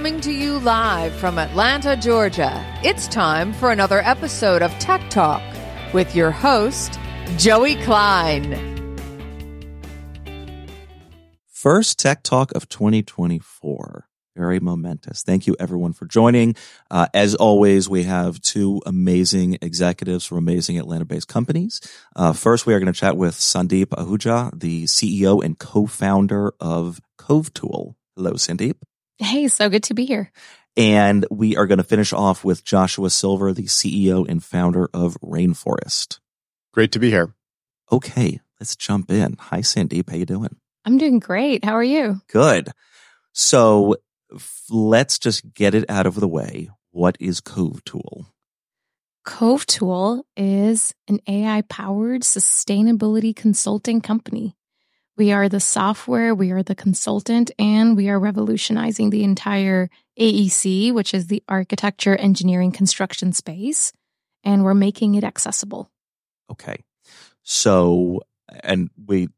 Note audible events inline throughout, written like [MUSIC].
Coming to you live from Atlanta, Georgia, it's time for another episode of Tech Talk with your host, Joey Kline. First Tech Talk of 2024. Very momentous. Thank you everyone for joining. Uh, as always, we have two amazing executives from amazing Atlanta based companies. Uh, first, we are going to chat with Sandeep Ahuja, the CEO and co-founder of CoveTool. Hello, Sandeep. Hey, so good to be here. And we are going to finish off with Joshua Silver, the CEO and founder of Rainforest. Great to be here. Okay, let's jump in. Hi, Sandeep. How you doing? I'm doing great. How are you? Good. So f- let's just get it out of the way. What is Cove Tool? Cove Tool is an AI powered sustainability consulting company. We are the software, we are the consultant, and we are revolutionizing the entire AEC, which is the architecture, engineering, construction space, and we're making it accessible. Okay. So, and we,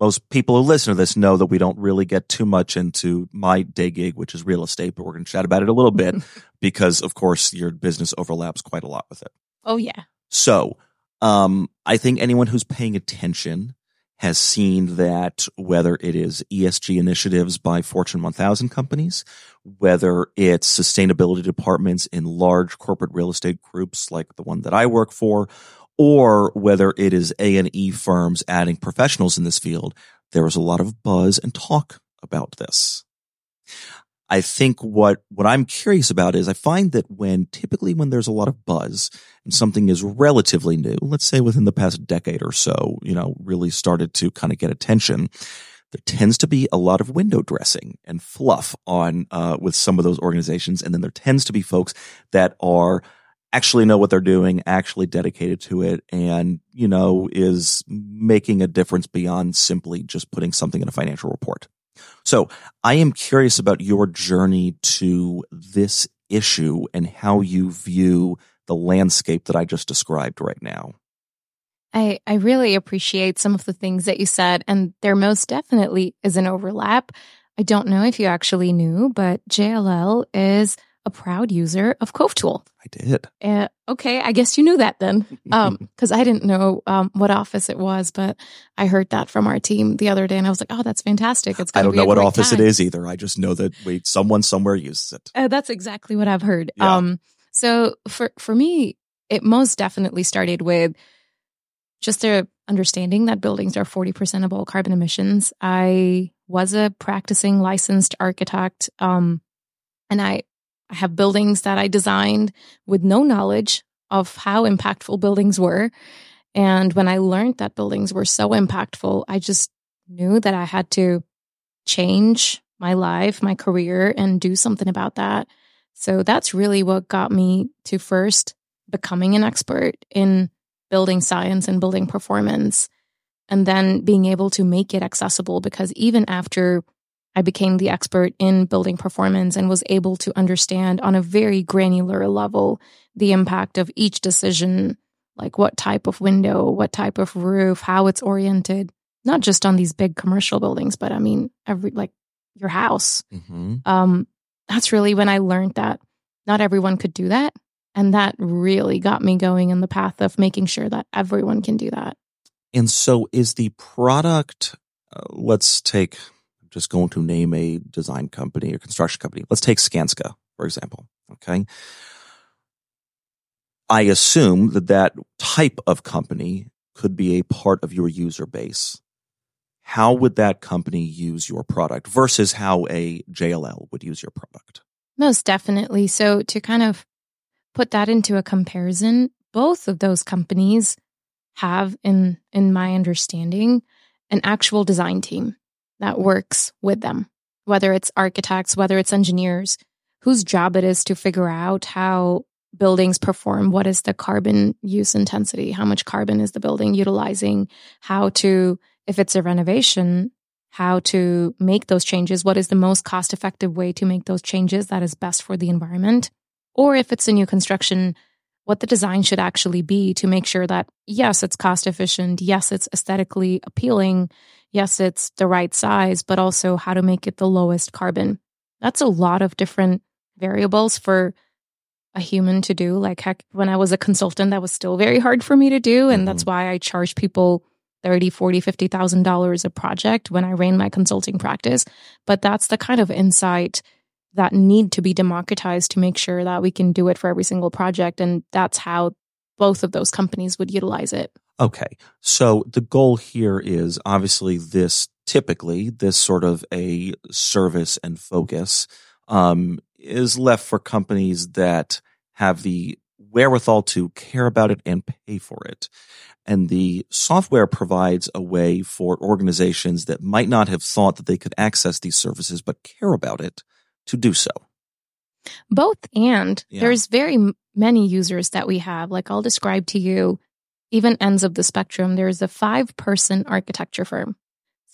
most people who listen to this know that we don't really get too much into my day gig, which is real estate, but we're going to chat about it a little bit [LAUGHS] because, of course, your business overlaps quite a lot with it. Oh, yeah. So, um, I think anyone who's paying attention has seen that whether it is ESG initiatives by Fortune 1000 companies, whether it's sustainability departments in large corporate real estate groups like the one that I work for, or whether it is A&E firms adding professionals in this field, there is a lot of buzz and talk about this. I think what, what I'm curious about is I find that when typically when there's a lot of buzz and something is relatively new, let's say within the past decade or so, you know, really started to kind of get attention, there tends to be a lot of window dressing and fluff on, uh, with some of those organizations. And then there tends to be folks that are actually know what they're doing, actually dedicated to it, and, you know, is making a difference beyond simply just putting something in a financial report. So I am curious about your journey to this issue and how you view the landscape that I just described right now. I, I really appreciate some of the things that you said, and there most definitely is an overlap. I don't know if you actually knew, but JLL is a proud user of CoveTool. I did. Uh, okay, I guess you knew that then, because [LAUGHS] um, I didn't know um, what office it was, but I heard that from our team the other day, and I was like, "Oh, that's fantastic!" It's I don't know what office time. it is either. I just know that we someone somewhere uses it. Uh, that's exactly what I've heard. Yeah. Um, so for for me, it most definitely started with just a understanding that buildings are forty percent of all carbon emissions. I was a practicing licensed architect, um, and I I have buildings that I designed with no knowledge of how impactful buildings were. And when I learned that buildings were so impactful, I just knew that I had to change my life, my career, and do something about that. So that's really what got me to first becoming an expert in building science and building performance, and then being able to make it accessible. Because even after I became the expert in building performance and was able to understand on a very granular level the impact of each decision, like what type of window, what type of roof, how it's oriented, not just on these big commercial buildings, but I mean, every like your house. Mm-hmm. Um, that's really when I learned that not everyone could do that. And that really got me going in the path of making sure that everyone can do that. And so is the product, uh, let's take just going to name a design company or construction company. Let's take Skanska, for example. Okay. I assume that that type of company could be a part of your user base. How would that company use your product versus how a JLL would use your product? Most definitely. So to kind of put that into a comparison, both of those companies have in in my understanding an actual design team that works with them, whether it's architects, whether it's engineers, whose job it is to figure out how buildings perform, what is the carbon use intensity, how much carbon is the building utilizing, how to, if it's a renovation, how to make those changes, what is the most cost effective way to make those changes that is best for the environment. Or if it's a new construction, what the design should actually be to make sure that, yes, it's cost efficient. Yes, it's aesthetically appealing yes, it's the right size, but also how to make it the lowest carbon That's a lot of different variables for a human to do. Like heck, when I was a consultant, that was still very hard for me to do. And mm-hmm. that's why I charge people 30, 40, 50,000 dollars a project when I ran my consulting practice. But that's the kind of insight that need to be democratized to make sure that we can do it for every single project. And that's how both of those companies would utilize it. Okay. So the goal here is obviously this typically this sort of a service and focus um, is left for companies that have the wherewithal to care about it and pay for it. And the software provides a way for organizations that might not have thought that they could access these services but care about it to do so. Both and yeah. there's very many users that we have. Like I'll describe to you even ends of the spectrum. There's a five person architecture firm.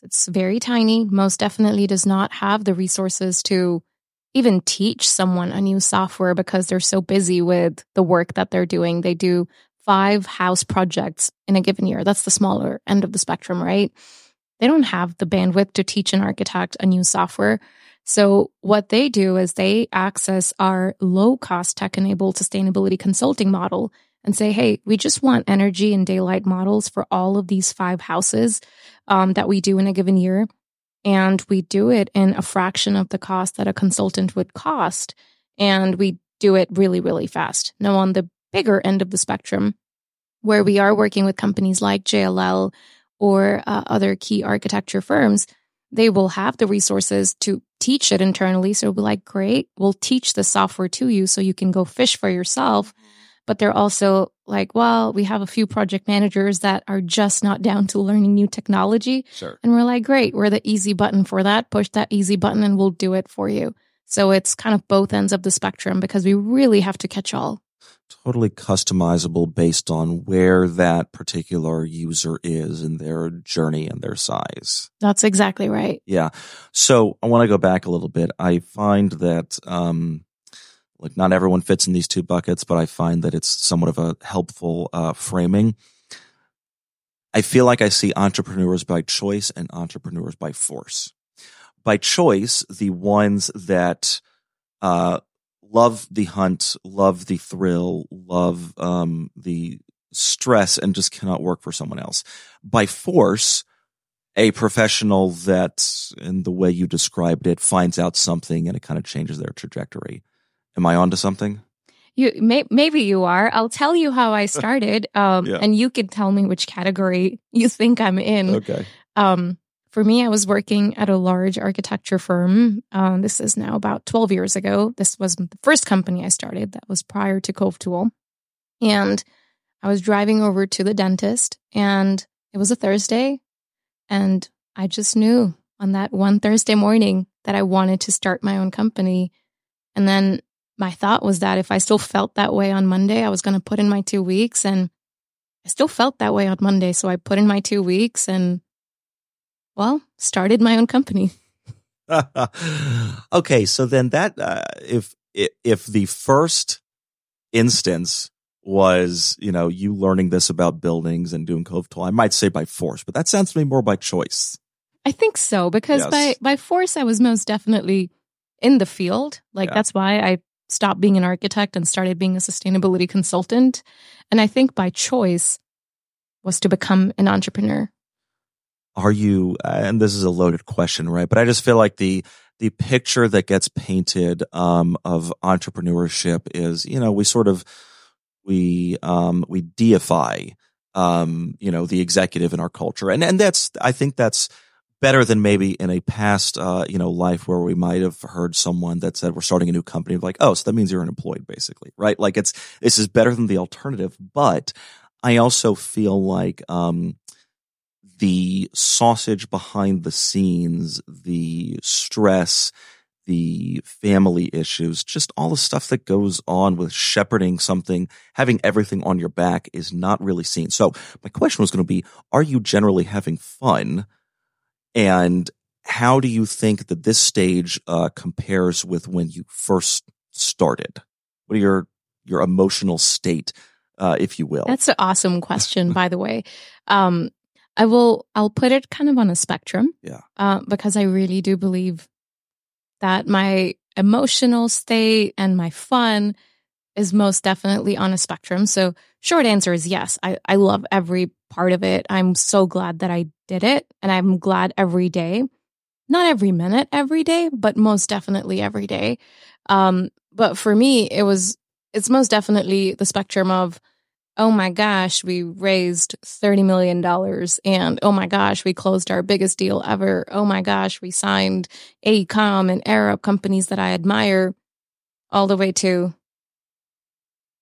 It's very tiny, most definitely does not have the resources to even teach someone a new software because they're so busy with the work that they're doing. They do five house projects in a given year. That's the smaller end of the spectrum, right? They don't have the bandwidth to teach an architect a new software. So what they do is they access our low cost tech enabled sustainability consulting model and say, Hey, we just want energy and daylight models for all of these five houses um, that we do in a given year. And we do it in a fraction of the cost that a consultant would cost. And we do it really really fast. Now on the bigger end of the spectrum where we are working with companies like JLL or uh, other key architecture firms they will have the resources to teach it internally so we'll be like great we'll teach the software to you so you can go fish for yourself but they're also like, well, we have a few project managers that are just not down to learning new technology. Sure. And we're like, great, we're the easy button for that. Push that easy button and we'll do it for you. So it's kind of both ends of the spectrum because we really have to catch all. Totally customizable based on where that particular user is in their journey and their size. That's exactly right. Yeah. So I want to go back a little bit. I find that, um, like not everyone fits in these two buckets, but I find that it's somewhat of a helpful uh, framing. I feel like I see entrepreneurs by choice and entrepreneurs by force. By choice, the ones that uh, love the hunt, love the thrill, love um, the stress, and just cannot work for someone else. By force, a professional that, in the way you described it, finds out something and it kind of changes their trajectory. Am I onto something? You may, maybe you are. I'll tell you how I started, [LAUGHS] um, yeah. and you can tell me which category you think I'm in. Okay. Um, for me, I was working at a large architecture firm. Um, this is now about 12 years ago. This was the first company I started. That was prior to Cove Tool, and I was driving over to the dentist, and it was a Thursday, and I just knew on that one Thursday morning that I wanted to start my own company. And then my thought was that if I still felt that way on Monday, I was going to put in my two weeks. And I still felt that way on Monday. So I put in my two weeks and, well, started my own company. [LAUGHS] okay. So then that, uh, if, if the first instance was, you know, you learning this about buildings and doing Cove Tool, I might say by force, but that sounds to me more by choice. I think so because yes. by by force I was most definitely in the field. Like yeah. that's why I stopped being an architect and started being a sustainability consultant. And I think by choice was to become an entrepreneur. Are you, and this is a loaded question, right? But I just feel like the, the picture that gets painted um, of entrepreneurship is, you know, we sort of we um, we deify um, you know the executive in our culture, and and that's I think that's better than maybe in a past, uh, you know, life where we might have heard someone that said we're starting a new company, like, oh, so that means you're unemployed, basically, right? Like it's this is better than the alternative, but I also feel like um, the sausage behind the scenes, the stress, the family issues, just all the stuff that goes on with shepherding something, having everything on your back is not really seen. So my question was going to be, are you generally having fun? And how do you think that this stage uh, compares with when you first started? What are your your emotional state, uh, if you will? That's an awesome question, by the way. Um, I will I'll put it kind of on a spectrum. Yeah. Uh, because I really do believe that my emotional state and my fun is most definitely on a spectrum. So, short answer is yes. I, I love every part of it. I'm so glad that I did it. And I'm glad every day, not every minute, every day, but most definitely every day. Um, but for me, it was, it's most definitely the spectrum of, oh my gosh, we raised $30 million. And oh my gosh, we closed our biggest deal ever. Oh my gosh, we signed AECOM and Arup companies that I admire, all the way to,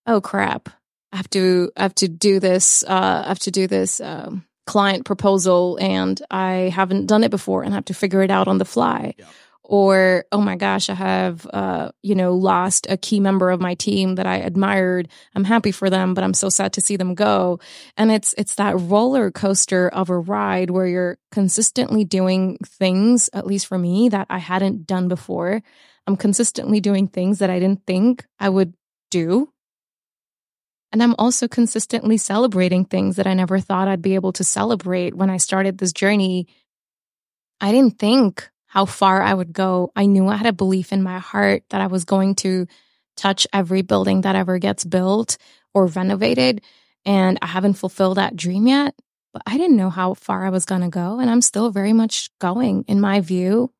oh crap, I have to, I have to do this, uh, I have to do this, um, client proposal and I haven't done it before and I have to figure it out on the fly. Yeah or oh my gosh i have uh, you know lost a key member of my team that i admired. I'm happy for them but i'm so sad to see them go. And it's it's that roller coaster of a ride where you're consistently doing things at least for me that i hadn't done before. I'm consistently doing things that i didn't think i would do. And I'm also consistently celebrating things that I never thought I'd be able to celebrate when I started this journey. I didn't think how far I would go. I knew I had a belief in my heart that I was going to touch every building that ever gets built or renovated. And I haven't fulfilled that dream yet, but I didn't know how far I was going to go. And I'm still very much going. In my view,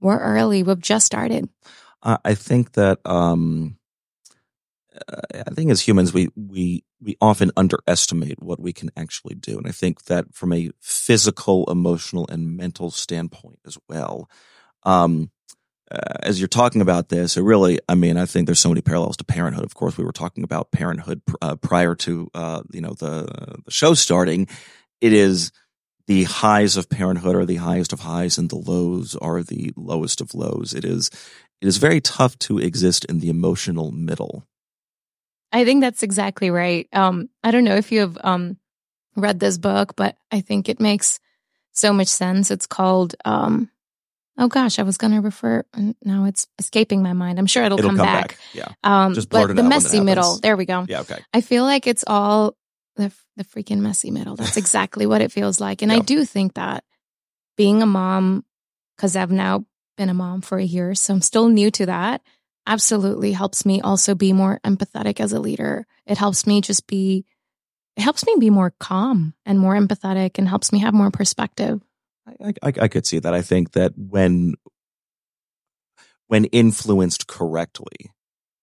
we're early. We've just started. I think that, um, I think as humans, we, we, we often underestimate what we can actually do. And I think that from a physical, emotional, and mental standpoint as well, um, uh, as you're talking about this, it really, I mean, I think there's so many parallels to parenthood. Of course, we were talking about parenthood uh, prior to, uh, you know, the, the show starting. It is the highs of parenthood are the highest of highs and the lows are the lowest of lows. It is, it is very tough to exist in the emotional middle. I think that's exactly right. Um, I don't know if you have um, read this book, but I think it makes so much sense. It's called, um, oh gosh, I was going to refer, now it's escaping my mind. I'm sure it'll, it'll come, come back. back. Yeah. Um, Just but the messy middle, there we go. Yeah, okay. I feel like it's all the, the freaking messy middle. That's [LAUGHS] exactly what it feels like. And yeah. I do think that being a mom, because I've now been a mom for a year, so I'm still new to that absolutely helps me also be more empathetic as a leader. It helps me just be, it helps me be more calm and more empathetic and helps me have more perspective. I, I, I could see that. I think that when, when influenced correctly,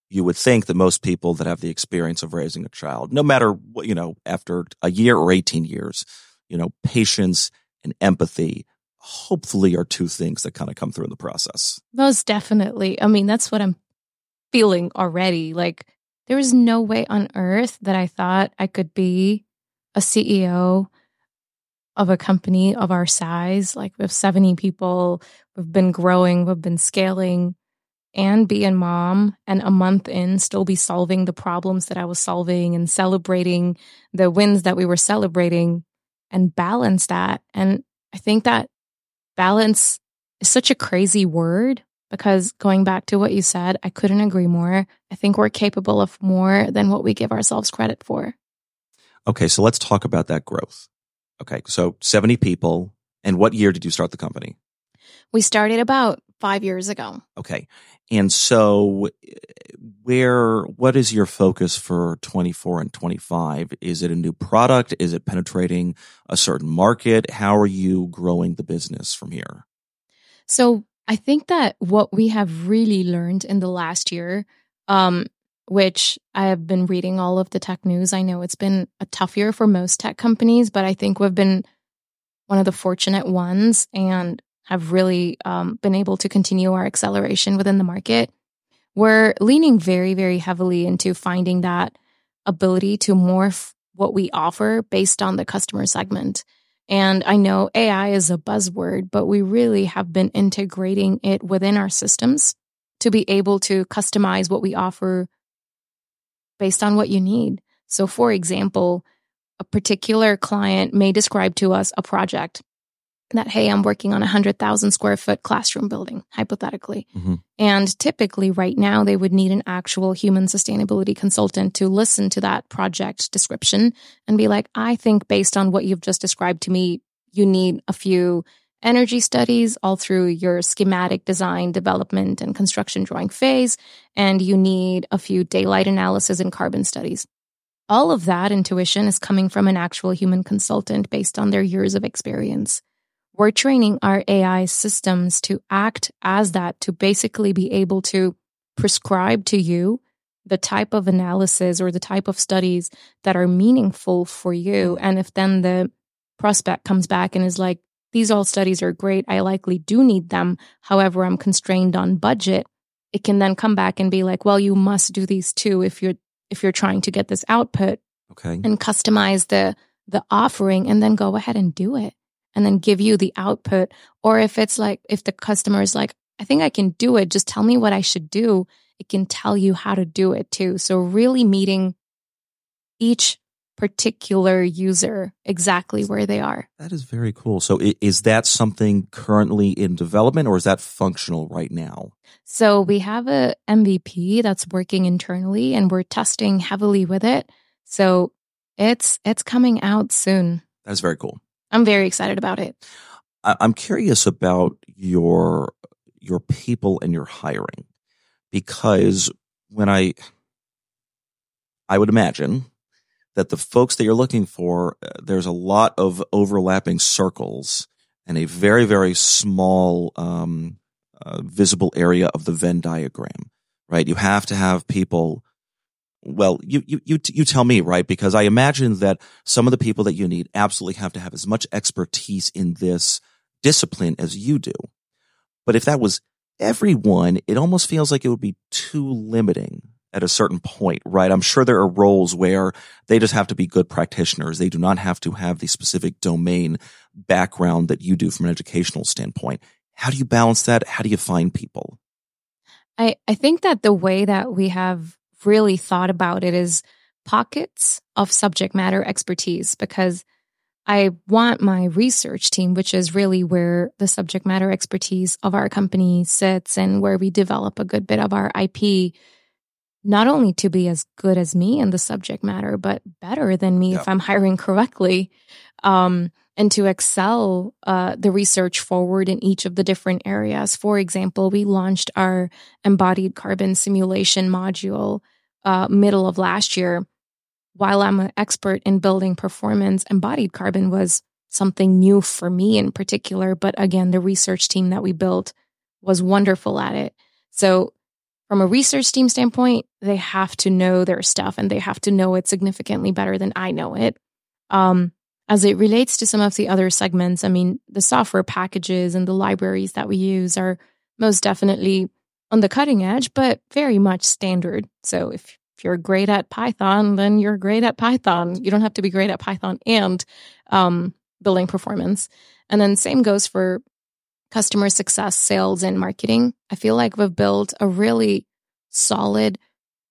you would think that most people that have the experience of raising a child, no matter what, you know, after a year or 18 years, you know, patience and empathy hopefully are two things that kind of come through in the process. Most definitely. I mean, that's what I'm feeling already. Like there was no way on earth that I thought I could be a CEO of a company of our size. Like we have 70 people, we've been growing, we've been scaling, and be a mom and a month in still be solving the problems that I was solving and celebrating the wins that we were celebrating and balance that. And I think that balance is such a crazy word, because going back to what you said, I couldn't agree more. I think we're capable of more than what we give ourselves credit for. Okay, so let's talk about that growth. Okay, so 70 people. And what year did you start the company? We started about five years ago. Okay. And so where, what is your focus for 24 and 25? Is it a new product? Is it penetrating a certain market? How are you growing the business from here? So I think that what we have really learned in the last year, um, which I have been reading all of the tech news. I know it's been a tough year for most tech companies, but I think we've been one of the fortunate ones and have really um, been able to continue our acceleration within the market. We're leaning very, very heavily into finding that ability to morph what we offer based on the customer segment. And I know AI is a buzzword, but we really have been integrating it within our systems to be able to customize what we offer based on what you need. So, for example, a particular client may describe to us a project that, hey, I'm working on a 100,000 square foot classroom building, hypothetically. Mm-hmm. And typically, right now, they would need an actual human sustainability consultant to listen to that project description and be like, I think based on what you've just described to me, you need a few energy studies all through your schematic design, development, and construction drawing phase. And you need a few daylight analysis and carbon studies. All of that intuition is coming from an actual human consultant based on their years of experience. We're training our AI systems to act as that, to basically be able to prescribe to you the type of analysis or the type of studies that are meaningful for you. Mm-hmm. And if then the prospect comes back and is like, these all studies are great. I likely do need them. However, I'm constrained on budget. It can then come back and be like, well, you must do these too if you're if you're trying to get this output. Okay. And customize the the offering and then go ahead and do it and then give you the output. Or if it's like if the customer is like, I think I can do it, just tell me what I should do. It can tell you how to do it too. So really meeting each particular user exactly where they are. That is very cool. So is that something currently in development or is that functional right now? So we have a MVP that's working internally and we're testing heavily with it. So it's it's coming out soon. That's very cool. I'm very excited about it. I'm curious about your your people and your hiring because when I I would imagine that the folks that you're looking for, uh, there's a lot of overlapping circles and a very, very small um, uh, visible area of the Venn diagram, right? You have to have people. Well, you, you, you, you tell me, right? Because I imagine that some of the people that you need absolutely have to have as much expertise in this discipline as you do. But if that was everyone, it almost feels like it would be too limiting at a certain point, right? I'm sure there are roles where they just have to be good practitioners. They do not have to have the specific domain background that you do from an educational standpoint. How do you balance that? How do you find people? I, I think that the way that we have really thought about it is pockets of subject matter expertise because I want my research team, which is really where the subject matter expertise of our company sits and where we develop a good bit of our IP not only to be as good as me in the subject matter, but better than me if I'm hiring correctly, um, and to excel uh, the research forward in each of the different areas. For example, we launched our embodied carbon simulation module uh, middle of last year. While I'm an expert in building performance, embodied carbon was something new for me in particular. But again, the research team that we built was wonderful at it. So from a research team standpoint, they have to know their stuff and they have to know it significantly better than I know it. Um, as it relates to some of the other segments, I mean, the software packages and the libraries that we use are most definitely on the cutting edge, but very much standard. So if, you're great at Python, then you're great at Python. You don't have to be great at Python and um, building performance. And then same goes for customer success, sales, and marketing. I feel like we've built a really solid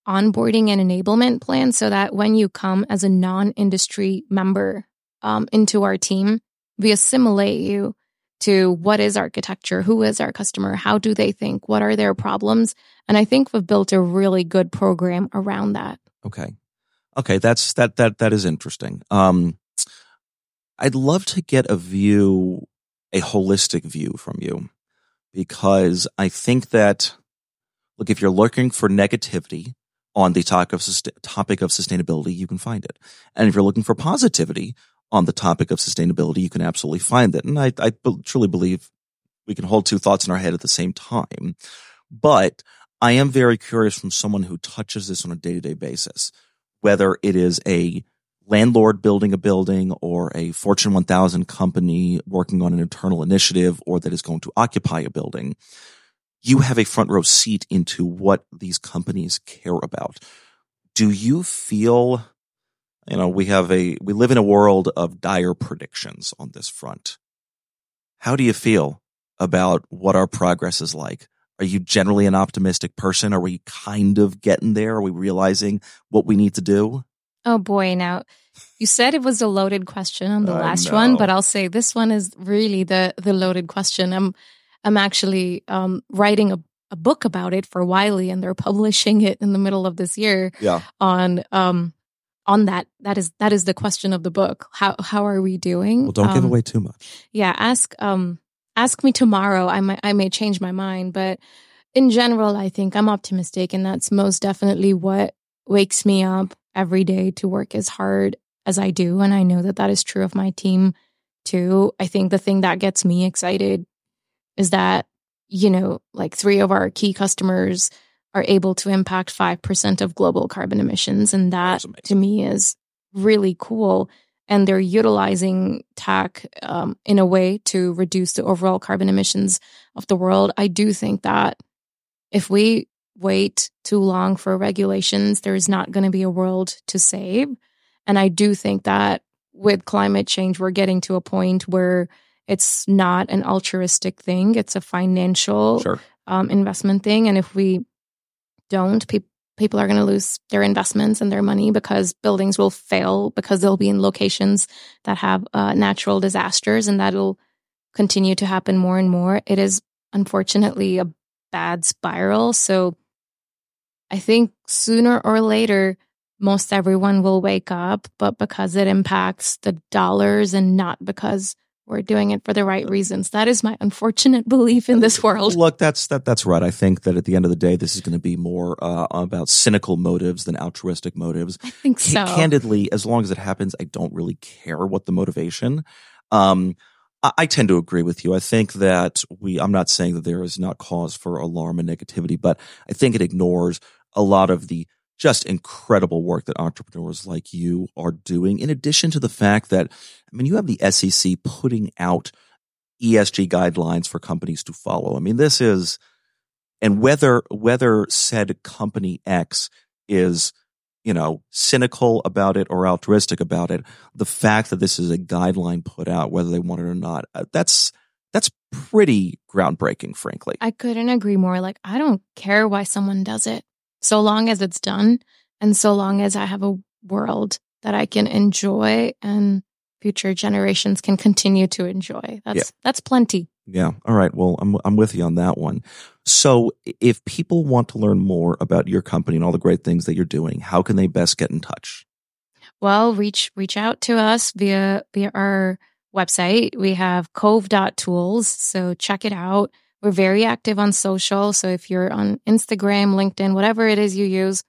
onboarding and enablement plan so that when you come as a non industry member um, into our team, we assimilate you to what is architecture, who is our customer, how do they think, what are their problems. And I think we've built a really good program around that. Okay. Okay, that's that that that is interesting. Um I'd love to get a view a holistic view from you because I think that, look, if you're looking for negativity on the topic of, topic of sustainability, you can find it. And if you're looking for positivity on the topic of sustainability, you can absolutely find it. And I, I truly believe we can hold two thoughts in our head at the same time. But I am very curious from someone who touches this on a day to day basis, whether it is a landlord building a building or a Fortune 1000 company working on an internal initiative or that is going to occupy a building, you have a front row seat into what these companies care about. Do you feel, you know, we have a, we live in a world of dire predictions on this front. How do you feel about what our progress is like? Are you generally an optimistic person? Are we kind of getting there? Are we realizing what we need to do? Oh boy, now you said it was a loaded question on the last one, but I'll say this one is really the the loaded question. I'm I'm actually um, writing a, a book about it for Wiley, and they're [LAUGHS] publishing it in the middle of this year. Yeah. On um on that that is that is the question of the book. How how are we doing? Well, don't um, give away too much. Yeah, ask um ask me tomorrow. I might, I may change my mind, but in general, I think I'm optimistic. And that's most definitely what wakes me up every day to work as hard as I do. And I know that that is true of my team too. I think the thing that gets me excited is that, you know, like three of our key customers are able to impact 5% of global carbon emissions. And that to me is really cool. And they're utilizing tech um, in a way to reduce the overall carbon emissions of the world. I do think that if we wait too long for regulations, there's not going to be a world to save. And I do think that with climate change, we're getting to a point where it's not an altruistic thing, it's a financial Sure. um, investment thing. And if we don't, pe- people are going to lose their investments and their money because buildings will fail because they'll be in locations that have uh, natural disasters and that'll continue to happen more and more. It is unfortunately a bad spiral. So I think sooner or later, most everyone will wake up, but because it impacts the dollars and not because we're doing it for the right reasons. That is my unfortunate belief in this world. Look, that's that that's right. I think that at the end of the day, this is going to be more uh, about cynical motives than altruistic motives. I think so. Candidly, as long as it happens, I don't really care what the motivation. Um, I, I tend to agree with you. I think that we. I'm not saying that there is not cause for alarm and negativity, but I think it ignores a lot of the just incredible work that entrepreneurs like you are doing. In addition to the fact that, I mean, you have the SEC putting out ESG guidelines for companies to follow. I mean, this is, and whether, whether said company X is, you know, cynical about it or altruistic about it, the fact that this is a guideline put out, whether they want it or not, uh, that's, that's pretty groundbreaking, frankly. I couldn't agree more. Like, I don't care why someone does it so long as it's done and so long as I have a world that I can enjoy and future generations can continue to enjoy. That's Yeah. that's plenty. Yeah. All right. Well, I'm I'm with you on that one. So, if people want to learn more about your company and all the great things that you're doing, how can they best get in touch? Well, reach reach out to us via via our website. We have cove.tools, so check it out. We're very active on social, so if you're on Instagram, LinkedIn, whatever it is you use,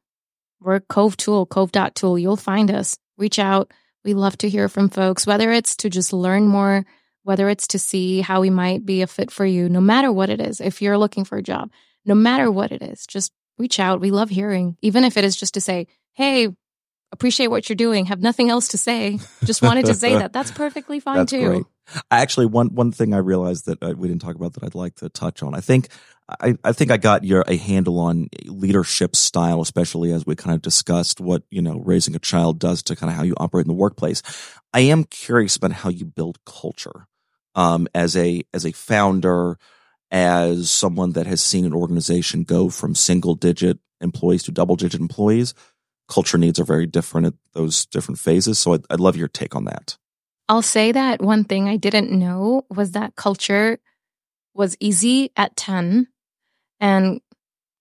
we're Cove Tool, cove.tool. You'll find us. Reach out. We love to hear from folks, whether it's to just learn more, whether it's to see how we might be a fit for you, no matter what it is. If you're looking for a job, no matter what it is, just reach out. We love hearing, even if it is just to say, Hey, appreciate what you're doing. Have nothing else to say. Just wanted to say that. That's perfectly fine [LAUGHS] That's too. great. Actually, one one thing I realized that uh, we didn't talk about that I'd like to touch on. I think I, I think I got your a handle on leadership style, especially as we kind of discussed what you know raising a child does to kind of how you operate in the workplace. I am curious about how you build culture um, as a as a founder, as someone that has seen an organization go from single digit employees to double digit employees. Culture needs are very different at those different phases. So I'd, I'd love your take on that. I'll say that one thing I didn't know was that culture was easy at 10 and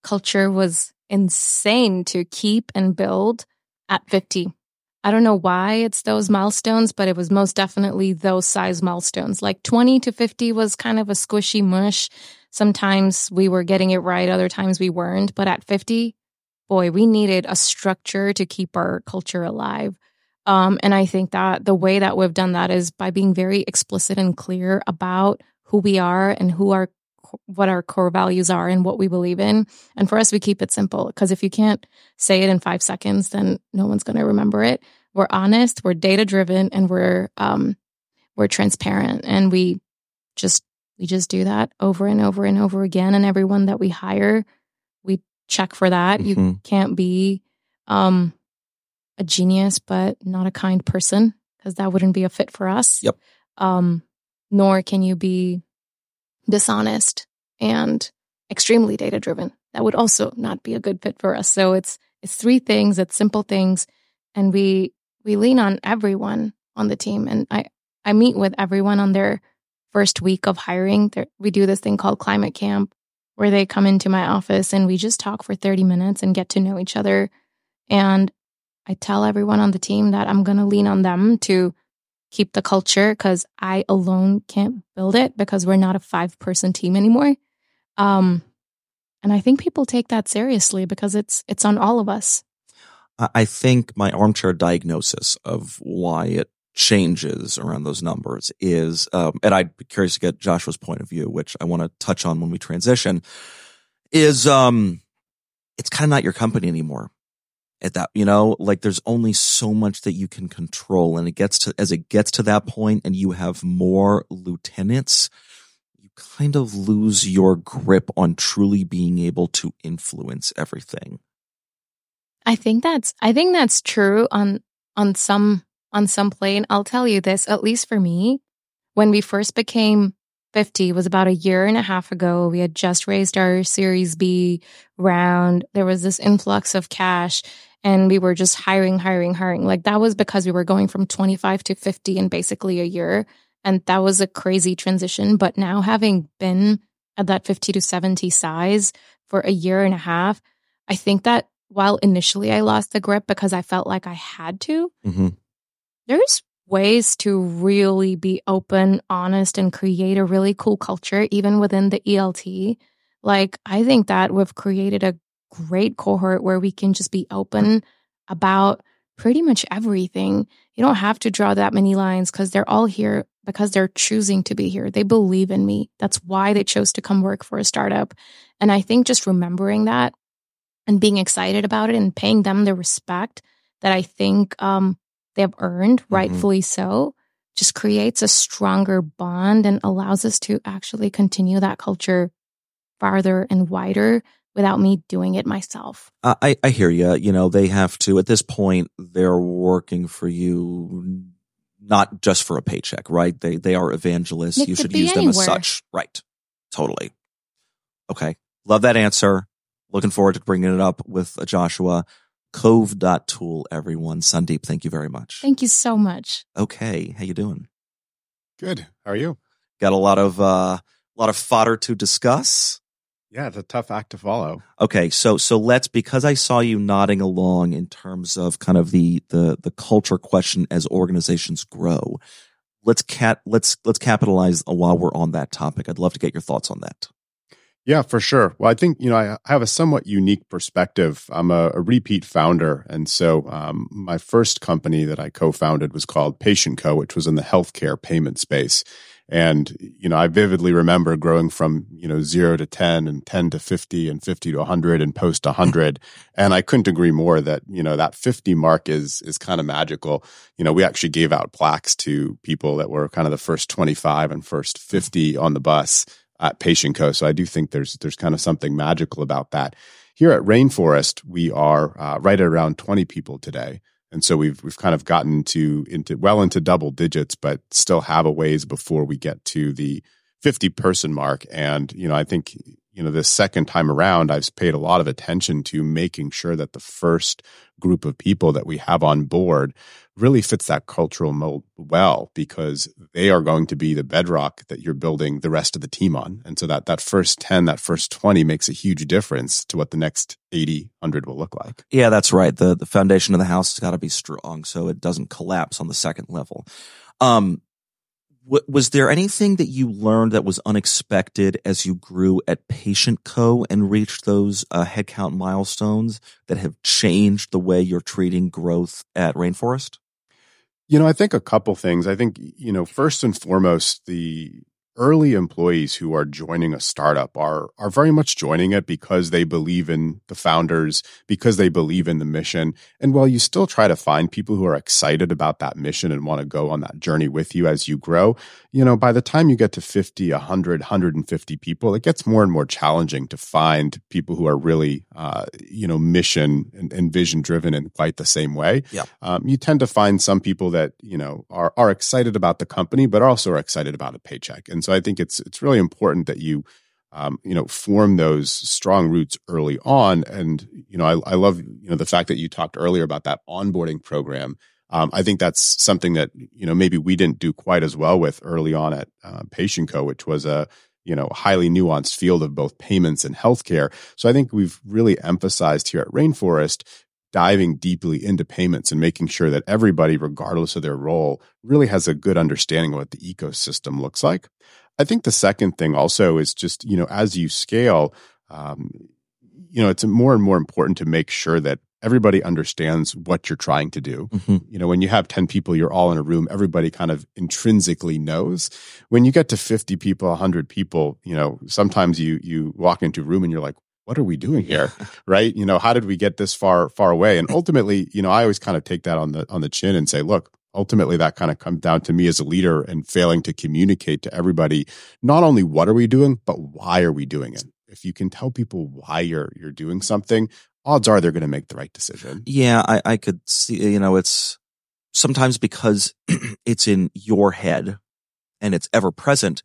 culture was insane to keep and build at 50. I don't know why it's those milestones, but it was most definitely those size milestones. Like 20 to 50 was kind of a squishy mush. Sometimes we were getting it right, other times we weren't. But at 50, boy, we needed a structure to keep our culture alive. Um, and I think that the way that we've done that is by being very explicit and clear about who we are and who our what our core values are and what we believe in. And for us, we keep it simple because if you can't say it in five seconds, then no one's going to remember it. We're honest, we're data driven, and we're um, we're transparent, and we just we just do that over and over and over again. And everyone that we hire, we check for that. You Mhm. can't be um, a genius, but not a kind person because that wouldn't be a fit for us. Yep. Um, nor can you be dishonest and extremely data driven. That would also not be a good fit for us. So it's it's three things, it's simple things, and we we lean on everyone on the team. And I I meet with everyone on their first week of hiring. There, we do this thing called climate camp where they come into my office and we just talk for 30 minutes and get to know each other. And I tell everyone on the team that I'm going to lean on them to keep the culture because I alone can't build it because we're not a five person team anymore. Um, and I think people take that seriously because it's it's on all of us. I think my armchair diagnosis of why it changes around those numbers is, um, and I'd be curious to get Joshua's point of view, which I want to touch on when we transition, is um, it's kind of not your company anymore at that, you know, like there's only so much that you can control. And it gets to, as it gets to that point and you have more lieutenants, you kind of lose your grip on truly being able to influence everything. I think that's, I think that's true on, on some, on some plane. I'll tell you this, at least for me, when we first became 50 was about a year and a half ago. We had just raised our Series B round. There was this influx of cash and we were just hiring, hiring, hiring. Like that was because we were going from 25 to 50 in basically a year. And that was a crazy transition. But now having been at that 50 to 70 size for a year and a half, I think that while initially I lost the grip because I felt like I had to, mm-hmm. there's ways to really be open, honest, and create a really cool culture, even within the ELT. Like, I think that we've created a great cohort where we can just be open about pretty much everything. You don't have to draw that many lines because they're all here because they're choosing to be here. They believe in me. That's why they chose to come work for a startup. And I think just remembering that and being excited about it and paying them the respect that I think um, they have earned, mm-hmm. rightfully so, just creates a stronger bond and allows us to actually continue that culture farther and wider without me doing it myself. I, I hear you. You know, they have to, at this point, they're working for you not just for a paycheck, right? They, they are evangelists. It you should use them as such. Right. Totally. Okay. Love that answer. Looking forward to bringing it up with Joshua. Cove.tool, everyone. Sandeep, thank you very much. Thank you so much. Okay. How you doing? Good. How are you? Got a lot of, uh, a lot of fodder to discuss. Yeah, it's a tough act to follow. Okay, so so let's because I saw you nodding along in terms of kind of the the the culture question as organizations grow. Let's cat let's let's capitalize while we're on that topic. I'd love to get your thoughts on that. Yeah, for sure. Well, I think you know I have a somewhat unique perspective. I'm a, a repeat founder, and so um, my first company that I co-founded was called PatientCo, which was in the healthcare payment space. And you know, I vividly remember growing from you know zero to ten, and ten to fifty, and fifty to hundred, and post hundred. and I couldn't agree more that you know that fifty mark is is kind of magical. You know, we actually gave out plaques to people that were kind of the first twenty five and first fifty on the bus at PatientCo. So I do think there's there's kind of something magical about that. Here at Rainforest, we are uh, right at around 20 people today. And so we've we've kind of gotten to into well into double digits, but still have a ways before we get to the 50 person mark. And, you know, I think you know, this second time around, I've paid a lot of attention to making sure that the first group of people that we have on board really fits that cultural mold well because they are going to be the bedrock that you're building the rest of the team on. And so that that first 10, that first 20 makes a huge difference to what the next 80, 100 will look like. Yeah, that's right. The the foundation of the house has got to be strong so it doesn't collapse on the second level. Um, was there anything that you learned that was unexpected as you grew at PatientCo and reached those uh, headcount milestones that have changed the way you're treating growth at Rainforest? You know, I think a couple things. I think, you know, first and foremost, the early employees who are joining a startup are are very much joining it because they believe in the founders because they believe in the mission. And while you still try to find people who are excited about that mission and want to go on that journey with you as you grow you know by the time you get to 50 100 150 people it gets more and more challenging to find people who are really uh, you know mission and, and, vision driven in quite the same way. Yeah. Um, you tend to find some people that you know are are excited about the company but also are excited about a paycheck. And so I think it's it's really important that you um, you know form those strong roots early on. And you know I, I love you know the fact that you talked earlier about that onboarding program. Um, I think that's something that you know maybe we didn't do quite as well with early on at uh, PatientCo, which was a you know highly nuanced field of both payments and healthcare. So I think we've really emphasized here at Rainforest diving deeply into payments and making sure that everybody, regardless of their role, really has a good understanding of what the ecosystem looks like. I think the second thing also is just, you know, as you scale, um, you know, it's more and more important to make sure that everybody understands what you're trying to do. Mm-hmm. You know, when you have 10 people, you're all in a room, everybody kind of intrinsically knows. When you get to 50 people, 100 people, you know, sometimes you you walk into a room and you're like, what are we doing here? right? You know, how did we get this far far away? And ultimately, you know, I always kind of take that on the on the chin and say, look, ultimately that kind of comes down to me as a leader and failing to communicate to everybody not only what are we doing, but why are we doing it? If you can tell people why you're you're doing something, odds are they're going to make the right decision. Yeah, I, I could see, you know, it's sometimes because [CLEARS THROAT] it's in your head and it's ever present.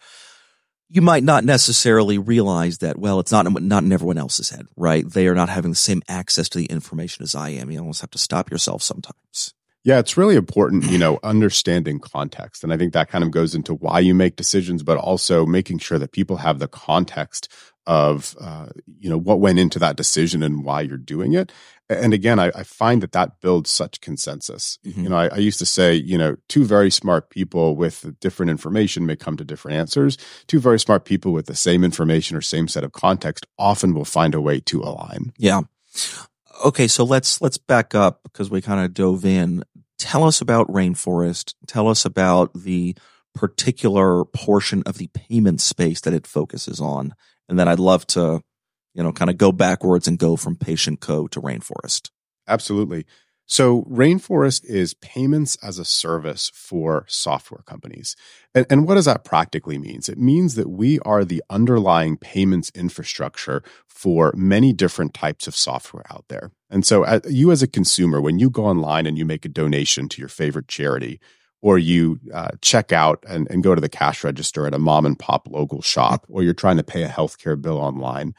You might not necessarily realize that, well, it's not, not in everyone else's head, right? They are not having the same access to the information as I am. You almost have to stop yourself sometimes. Yeah, it's really important, you know, understanding context. And I think that kind of goes into why you make decisions, but also making sure that people have the context of uh, you know what went into that decision and why you're doing it and again i, I find that that builds such consensus. Mm-hmm. you know I, I, used to say you know two very smart people with different information may come to different answers. Two very smart people with the same information or same set of context often will find a way to align. Yeah. Okay so let's let's back up because we kind of dove in. Tell us about rainforest. Tell us about the particular portion of the payment space that it focuses on. And then I'd love to, you know, kind of go backwards and go from PatientCo to Rainforest. Absolutely. So Rainforest is payments as a service for software companies. And, and, what does that practically means? It means that we are the underlying payments infrastructure for many different types of software out there. And so uh, you as a consumer, when you go online and you make a donation to your favorite charity, or you uh, check out and, and go to the cash register at a mom and pop local shop, or you're trying to pay a healthcare bill online.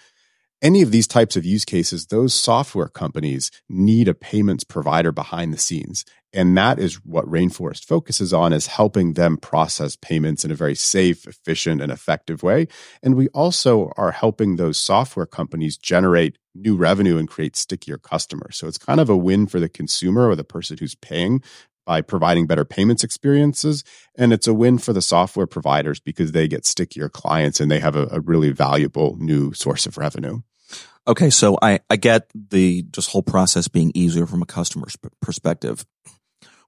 Any of these types of use cases, those software companies need a payments provider behind the scenes. And that is what Rainforest focuses on is helping them process payments in a very safe, efficient, and effective way. And we also are helping those software companies generate new revenue and create stickier customers. So it's kind of a win for the consumer or the person who's paying by providing better payments experiences. And it's a win for the software providers because they get stickier clients and they have a, a really valuable new source of revenue. Okay, so I, I get the just whole process being easier from a customer's perspective.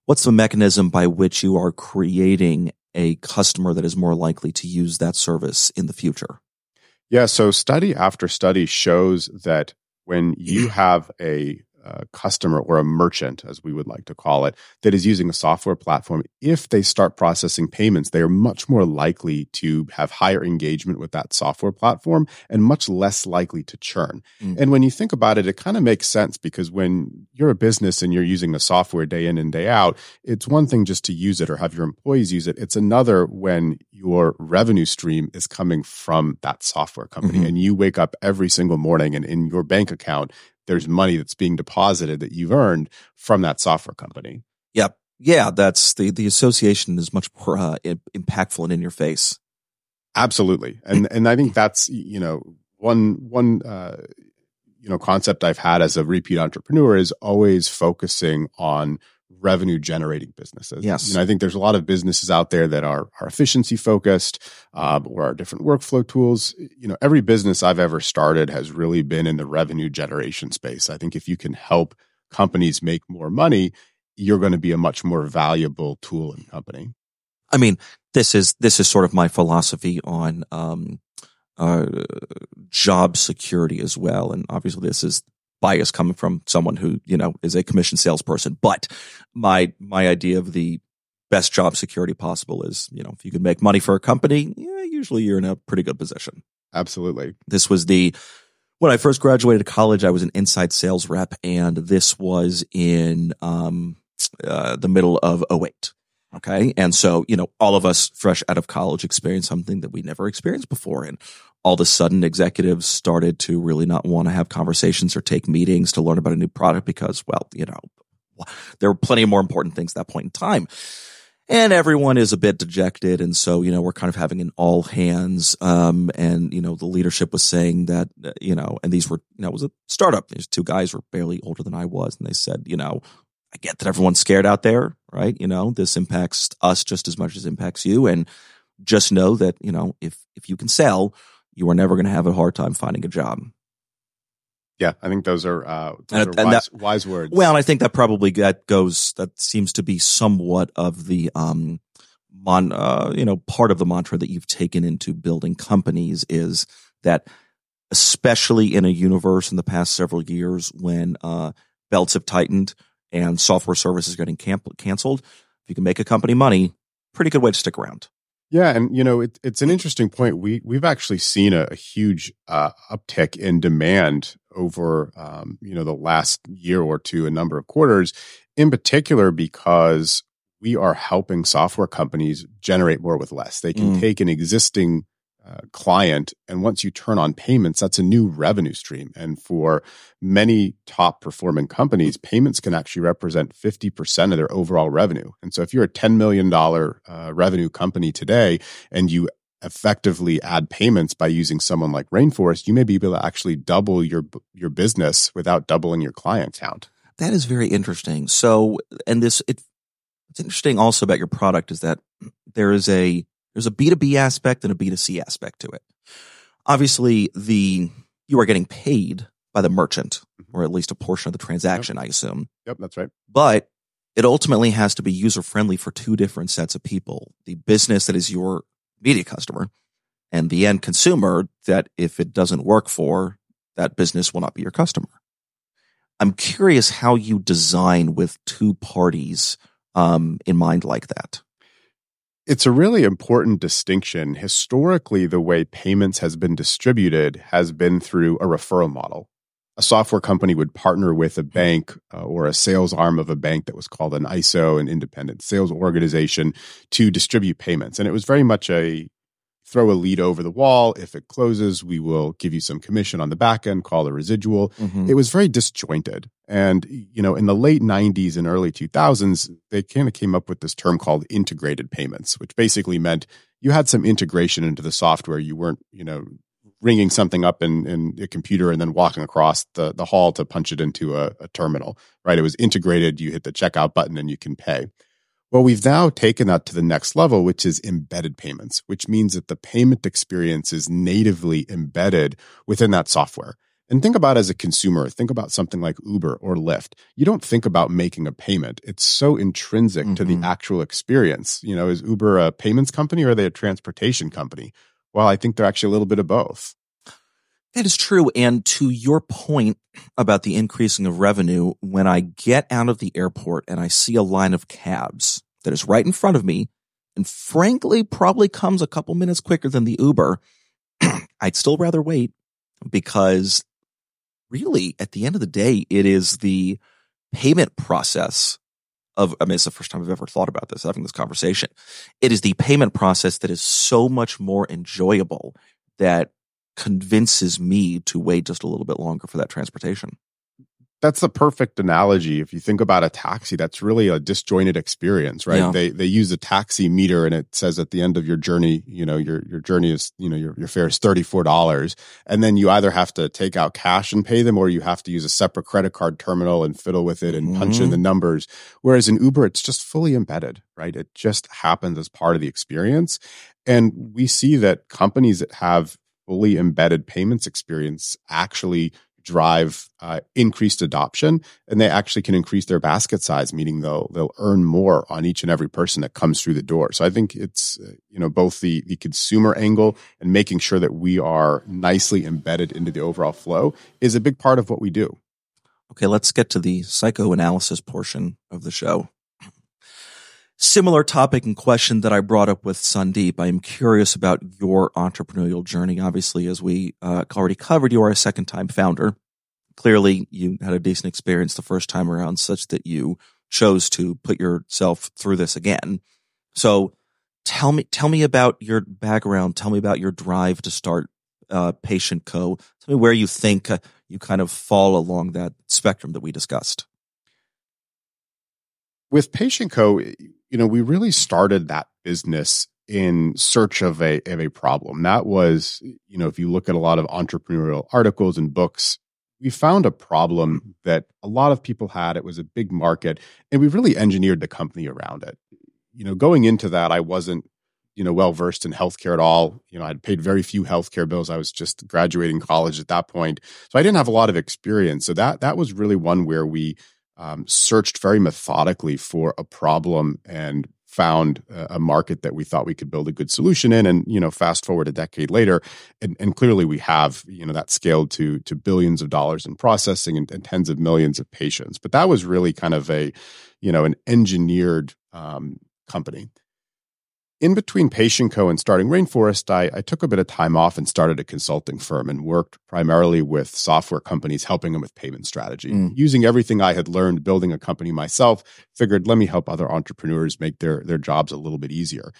What's the mechanism by which you are creating a customer that is more likely to use that service in the future? Yeah, so study after study shows that when you have a a customer or a merchant, as we would like to call it, that is using a software platform, if they start processing payments, they are much more likely to have higher engagement with that software platform and much less likely to churn. Mm. And when you think about it, it kind of makes sense because when you're a business and you're using the software day in and day out, it's one thing just to use it or have your employees use it. It's another when your revenue stream is coming from that software company mm-hmm. and you wake up every single morning and in your bank account there's money that's being deposited that you've earned from that software company. Yep. Yeah, that's the the association is much more uh, impactful and in your face. Absolutely, and and I think that's you know one one uh, you know concept I've had as a repeat entrepreneur is always focusing on revenue generating businesses. Yes. You know, I think there's a lot of businesses out there that are, are efficiency focused um, or are different workflow tools. You know, every business I've ever started has really been in the revenue generation space. I think if you can help companies make more money, you're going to be a much more valuable tool and company. I mean, this is this is sort of my philosophy on um, uh, job security as well, and obviously this is bias coming from someone who, you know, is a commission salesperson. But my, my idea of the best job security possible is, you know, if you can make money for a company, yeah, usually you're in a pretty good position. Absolutely. This was the, when I first graduated college, I was an inside sales rep and this was in, um, uh, the middle of 08. Okay. And so, you know, all of us fresh out of college experienced something that we never experienced before. And all of a sudden executives started to really not want to have conversations or take meetings to learn about a new product because, well, you know, there were plenty of more important things at that point in time. and everyone is a bit dejected. And so, you know, we're kind of having an all hands. Um, and, you know, the leadership was saying that, uh, you know, and these were, you know, it was a startup. These two guys were barely older than I was. And they said, you know, I get that everyone's scared out there, right? You know, this impacts us just as much as impacts you. And just know that, you know, if, if you can sell, you are never going to have a hard time finding a job. Yeah, I think those are, uh, those and, are wise, that, wise, words. Well, and I think that probably that goes that seems to be somewhat of the um, mon, uh, you know, part of the mantra that you've taken into building companies is that, especially in a universe in the past several years when uh, belts have tightened and software services getting canceled, if you can make a company money, pretty good way to stick around. Yeah, and you know it, it's an interesting point. We we've actually seen a, a huge uh, uptick in demand over um, you know the last year or two, a number of quarters, in particular because we are helping software companies generate more with less. They can mm. take an existing client. And once you turn on payments, that's a new revenue stream. And for many top performing companies, payments can actually represent 50% of their overall revenue. And so if you're a $10 million uh, revenue company today and you effectively add payments by using someone like Rainforest, you may be able to actually double your your business without doubling your client count. That is very interesting. So, and this it, it's interesting also about your product is that there is a there's a B2B aspect and a B2C aspect to it. Obviously, the you are getting paid by the merchant, mm-hmm. or at least a portion of the transaction, yep. I assume. Yep, that's right. But it ultimately has to be user friendly for two different sets of people. The business that is your media customer and the end consumer that if it doesn't work for, that business will not be your customer. I'm curious how you design with two parties um, in mind like that. It's a really important distinction. Historically, the way payments has been distributed has been through a referral model. A software company would partner with a bank uh, or a sales arm of a bank that was called an ISO, an independent sales organization, to distribute payments. And it was very much a throw a lead over the wall. If it closes, we will give you some commission on the back end, call a residual. Mm-hmm. It was very disjointed. And, you know, in the late 90s and early 2000s, they kind of came up with this term called integrated payments, which basically meant you had some integration into the software. You weren't, you know, ringing something up in, in a computer and then walking across the, the hall to punch it into a, a terminal, right? It was integrated. You hit the checkout button and you can pay. Well, we've now taken that to the next level, which is embedded payments, which means that the payment experience is natively embedded within that software. And think about as a consumer, think about something like Uber or Lyft. You don't think about making a payment. It's so intrinsic mm-hmm. to the mm-hmm. actual experience. You know, is Uber a payments company or are they a transportation company? Well, I think they're actually a little bit of both. That is true. And to your point about the increasing of revenue, when I get out of the airport and I see a line of cabs that is right in front of me, and frankly, probably comes a couple minutes quicker than the Uber, [CLEARS THROAT] I'd still rather wait because really, at the end of the day, it is the payment process of, I mean, it's the first time I've ever thought about this, having this conversation. It is the payment process that is so much more enjoyable that convinces me to wait just a little bit longer for that transportation that's the perfect analogy. If you think about a taxi, that's really a disjointed experience, right? Yeah. They they use a taxi meter and it says at the end of your journey, you know, your your journey is, you know, your, your fare is $34. And then you either have to take out cash and pay them or you have to use a separate credit card terminal and fiddle with it and mm-hmm. punch in mm-hmm. the numbers. Whereas in Uber, it's just fully embedded, right? It just happens as part of the experience. And we see that companies that have fully embedded payments experience actually drive uh, increased adoption and they actually can increase their basket size meaning they'll they'll earn more on each and every person that comes through the door. So i think it's uh, you know both the the consumer angle and making sure that we are nicely embedded into the overall flow is a big part of what we do. Okay let's get to the psychoanalysis portion of the show similar topic and question that I brought up with Sandeep. I am curious about your entrepreneurial journey. Obviously, as we uh, already covered, you are a second time founder. Clearly, you had a decent experience the first time around, such that you chose to put yourself through this again. So, tell me, tell me about your background. Tell me about your drive to start uh, PatientCo. Tell me where you think uh, you kind of fall along that spectrum that we discussed. With PatientCo you know, we really started that business in search of a of a problem. That was, you know, if you look at a lot of entrepreneurial articles and books, we found a problem that a lot of people had. It was a big market, and we really engineered the company around it. You know, going into that, I wasn't, you know, well versed in healthcare at all. You know, I'd paid very few healthcare bills. I was just graduating college at that point, so I didn't have a lot of experience. So that that was really one where we um, searched very methodically for a problem and found a market that we thought we could build a good solution in. And you know fast forward a decade later and, and clearly we have you know that scaled to to billions of dollars in processing and, and tens of millions of patients. But that was really kind of a you know an engineered um, company in between PatientCo and starting Rainforest, I, I, took a bit of time off and started a consulting firm and worked primarily with software companies, helping them with payment strategy. Mm. Using everything I had learned building a company myself, figured let me help other entrepreneurs make their their jobs a little bit easier.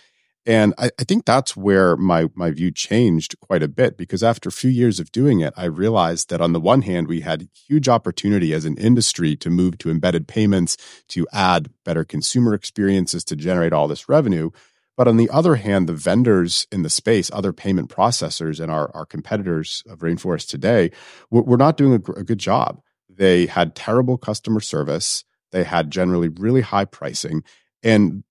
And I, I think that's where my my view changed quite a bit because after a few years of doing it, I realized that on the one hand, we had huge opportunity as an industry to move to embedded payments, to add better consumer experiences, to generate all this revenue. But on the other hand, the vendors in the space, other payment processors, and our, our competitors of Rainforest today, were, not doing a, a good job. They had terrible customer service. They had generally really high pricing. And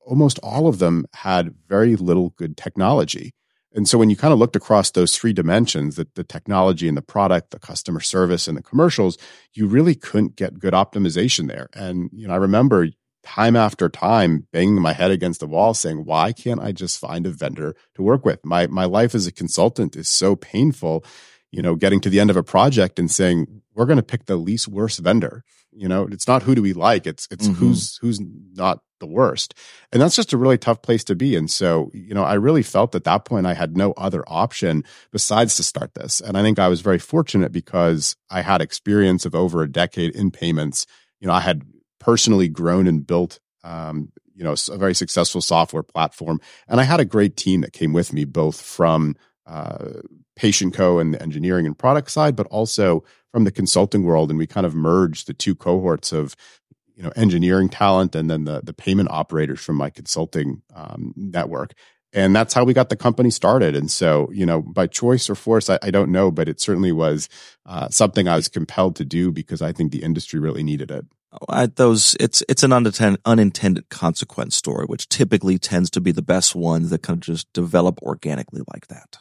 almost all of them had very little good technology. And so when you kind of looked across those three dimensions, the, the technology and the product, the customer service and the commercials, you really couldn't get good optimization there. And, you know, I remember time after time banging my head against the wall saying why can't i just find a vendor to work with? My my life as a consultant is so painful you know getting to the end of a project and saying we're going to pick the least worst vendor. You know it's not who do we like it's it's mm-hmm. who's who's not the worst. And that's just a really tough place to be and so you know i really felt at that point i had no other option besides to start this. And i think i was very fortunate because i had experience of over a decade in payments. You know i had personally grown and built um, you know a very successful software platform. And i had a great team that came with me both from uh, PatientCo and the engineering and product side but also from the consulting world. And we kind of merged the two cohorts of you know engineering talent and then the the payment operators from my consulting um, network. And that's how we got the company started. And so you know by choice or force i, I don't know but it certainly was uh, something i was compelled to do because i think the industry really needed it I, those it's it's an unintended unintended consequence story, which typically tends to be the best ones that kind of just develop organically like that.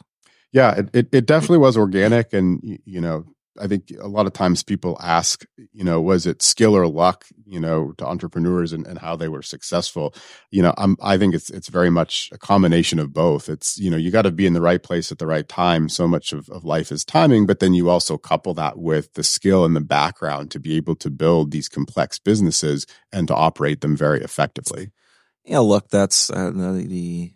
Yeah, it, it, it definitely was organic, and you know I think a lot of times people ask, you know, was it skill or luck, you know, to entrepreneurs and, and how they were successful? You know, I'm, I think it's it's very much a combination of both. It's, you know, you got to be in the right place at the right time. So much of, of life is timing, but then you also couple that with the skill and the background to be able to build these complex businesses and to operate them very effectively. Yeah, look, that's uh, the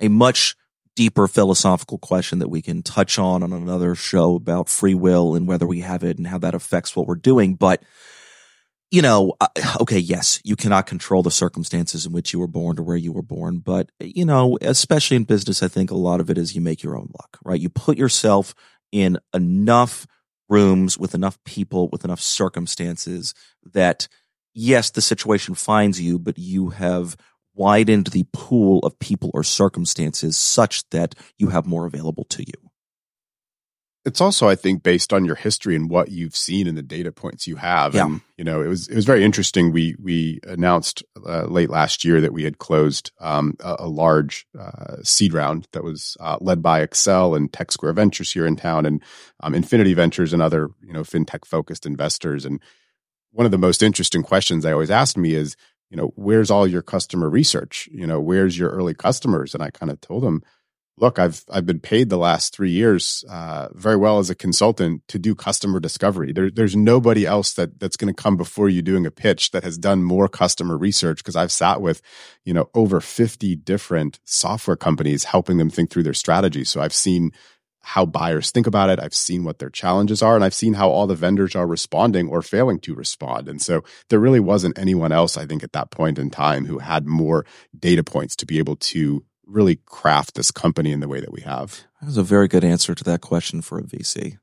a much deeper philosophical question that we can touch on on another show about free will and whether we have it and how that affects what we're doing. But, you know, okay, yes, you cannot control the circumstances in which you were born or where you were born. But, you know, especially in business, I think a lot of it is you make your own luck, right? You put yourself in enough rooms with enough people, with enough circumstances that, yes, the situation finds you, but you have widened the pool of people or circumstances such that you have more available to you. It's also, I think, based on your history and what you've seen and the data points you have. Yeah. And, you know, it was, it was very interesting. We, we announced uh, late last year that we had closed um, a, a, large uh, seed round that was uh, led by Accel and Tech Square Ventures here in town and um, Infinity Ventures and other, you know, fintech focused investors. And one of the most interesting questions I always asked me is, you know, where's all your customer research? You know, where's your early customers? And I kind of told him, look, I've I've been paid the last three years uh, very well as a consultant to do customer discovery. There, there's nobody else that that's going to come before you doing a pitch that has done more customer research because I've sat with, you know, over 50 different software companies helping them think through their strategy. So I've seen how buyers think about it. I've seen what their challenges are, and I've seen how all the vendors are responding or failing to respond. And so there really wasn't anyone else, I think, at that point in time who had more data points to be able to really craft this company in the way that we have. That was a very good answer to that question for a VC.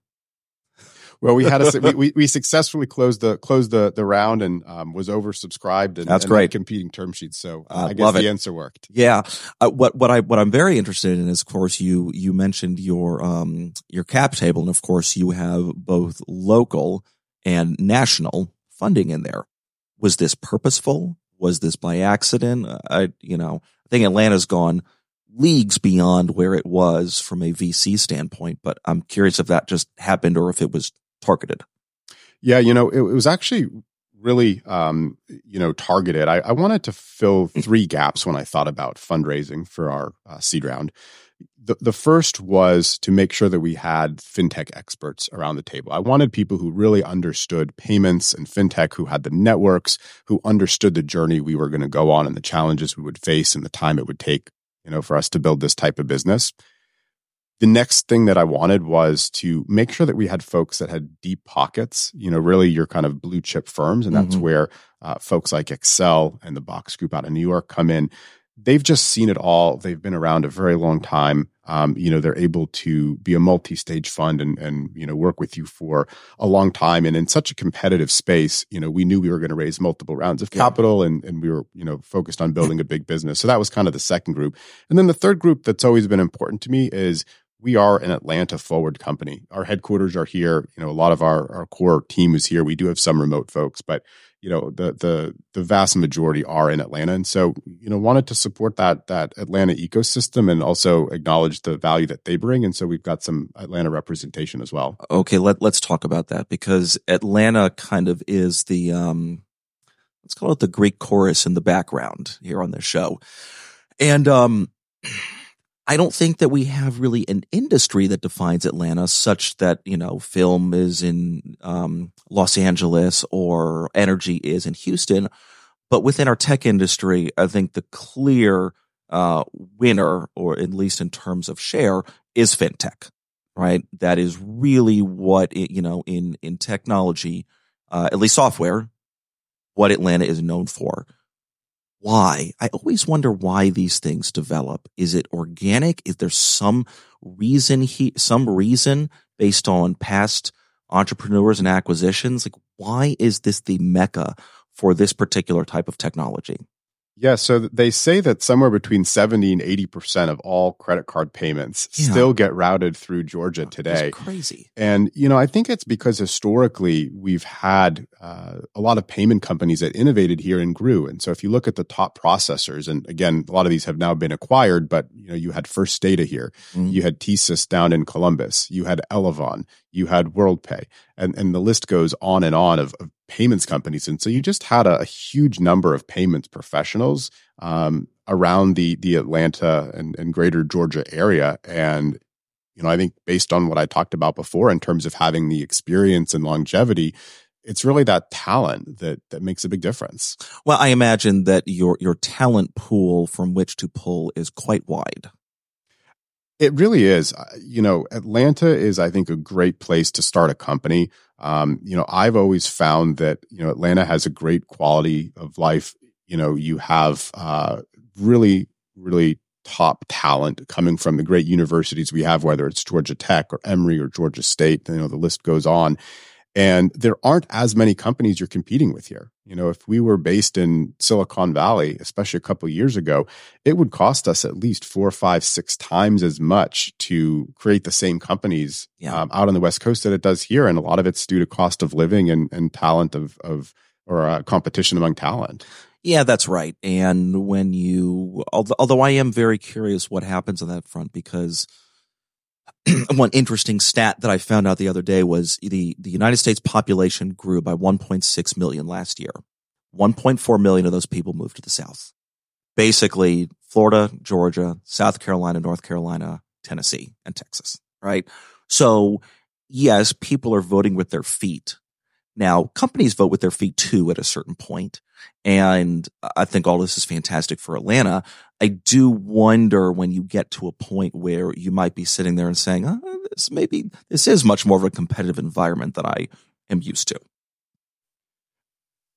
Well, we had a [LAUGHS] we, we, we successfully closed the closed the the round and um, was oversubscribed and that's and great competing term sheets. So uh, uh, I guess the answer worked. Yeah. Uh, what what I what I'm very interested in is, of course, you you mentioned your um your cap table, and of course, you have both local and national funding in there. Was this purposeful? Was this by accident? I you know I think Atlanta's gone leagues beyond where it was from a VC standpoint, but I'm curious if that just happened or if it was targeted. Yeah, you know, it, it was actually really, um, you know, targeted. I, I, wanted to fill three gaps when I thought about fundraising for our uh, seed round. The, the first was to make sure that we had fintech experts around the table. I wanted people who really understood payments and fintech, who had the networks, who understood the journey we were going to go on and the challenges we would face and the time it would take you know, for us to build this type of business. The next thing that I wanted was to make sure that we had folks that had deep pockets, you know, really your kind of blue chip firms. And that's mm-hmm. where uh, folks like Accel and the BoxGroup out of New York come in they've just seen it all. They've been around a very long time. Um, you know, they're able to be a multi-stage fund and and you know work with you for a long time. And in such a competitive space, you know, we knew we were going to raise multiple rounds of capital, and and we were you know focused on building a big business. So that was kind of the second group. And then the third group that's always been important to me is we are an Atlanta forward company. Our headquarters are here. You know, a lot of our, our core team is here. We do have some remote folks, but you know the the the vast majority are in Atlanta, and so you know wanted to support that that Atlanta ecosystem and also acknowledge the value that they bring, and so we've got some Atlanta representation as well. Okay, let let's talk about that because Atlanta kind of is the um, let's call it the Greek chorus in the background here on this show, and um. I don't think that we have really an industry that defines Atlanta such that, you know, film is in um, Los Angeles or energy is in Houston. But within our tech industry, I think the clear uh, winner, or at least in terms of share, is fintech, right? That is really what, it, you know, in, in technology, uh, at least software, what Atlanta is known for why. I always wonder why these things develop. Is it organic? Is there some reason he, some reason based on past entrepreneurs and acquisitions? Like, why is this the mecca for this particular type of technology? Yeah, so they say that somewhere between 70 and 80% of all credit card payments yeah. still get routed through Georgia today. That's crazy. And, you know, I think it's because historically we've had uh, a lot of payment companies that innovated here and grew. And so if you look at the top processors, and again, a lot of these have now been acquired, but, you know, you had First Data here, mm-hmm. you had TSYS down in Columbus, you had Elavon, you had WorldPay, and, and the list goes on and on of, of payments companies. And so you just had a, a huge number of payments professionals um, around the the Atlanta and, and greater Georgia area. And, you know, I think based on what I talked about before in terms of having the experience and longevity, it's really that talent that that makes a big difference. Well, I imagine that your your talent pool from which to pull is quite wide. It really is. You know, Atlanta is, I think, a great place to start a company. Um, you know, I've always found that, you know, Atlanta has a great quality of life. You know, you have uh, really, really top talent coming from the great universities we have, whether it's Georgia Tech or Emory or Georgia State. You know, the list goes on. And there aren't as many companies you're competing with here. You know, if we were based in Silicon Valley, especially a couple years ago, it would cost us at least four, five, six times as much to create the same companies yeah. um, out on the West Coast that it does here. And a lot of it's due to cost of living and, and talent of, of or uh, competition among talent. Yeah, that's right. And when you, although, although I am very curious what happens on that front because – [CLEARS THROAT] one interesting stat that I found out the other day was the, the United States population grew by 1.6 million last year. 1.4 million of those people moved to the South. Basically, Florida, Georgia, South Carolina, North Carolina, Tennessee, and Texas, right? So yes, people are voting with their feet. Now, companies vote with their feet too at a certain point, And I think all this is fantastic for Atlanta. I do wonder when you get to a point where you might be sitting there and saying, oh, this maybe this is much more of a competitive environment than I am used to.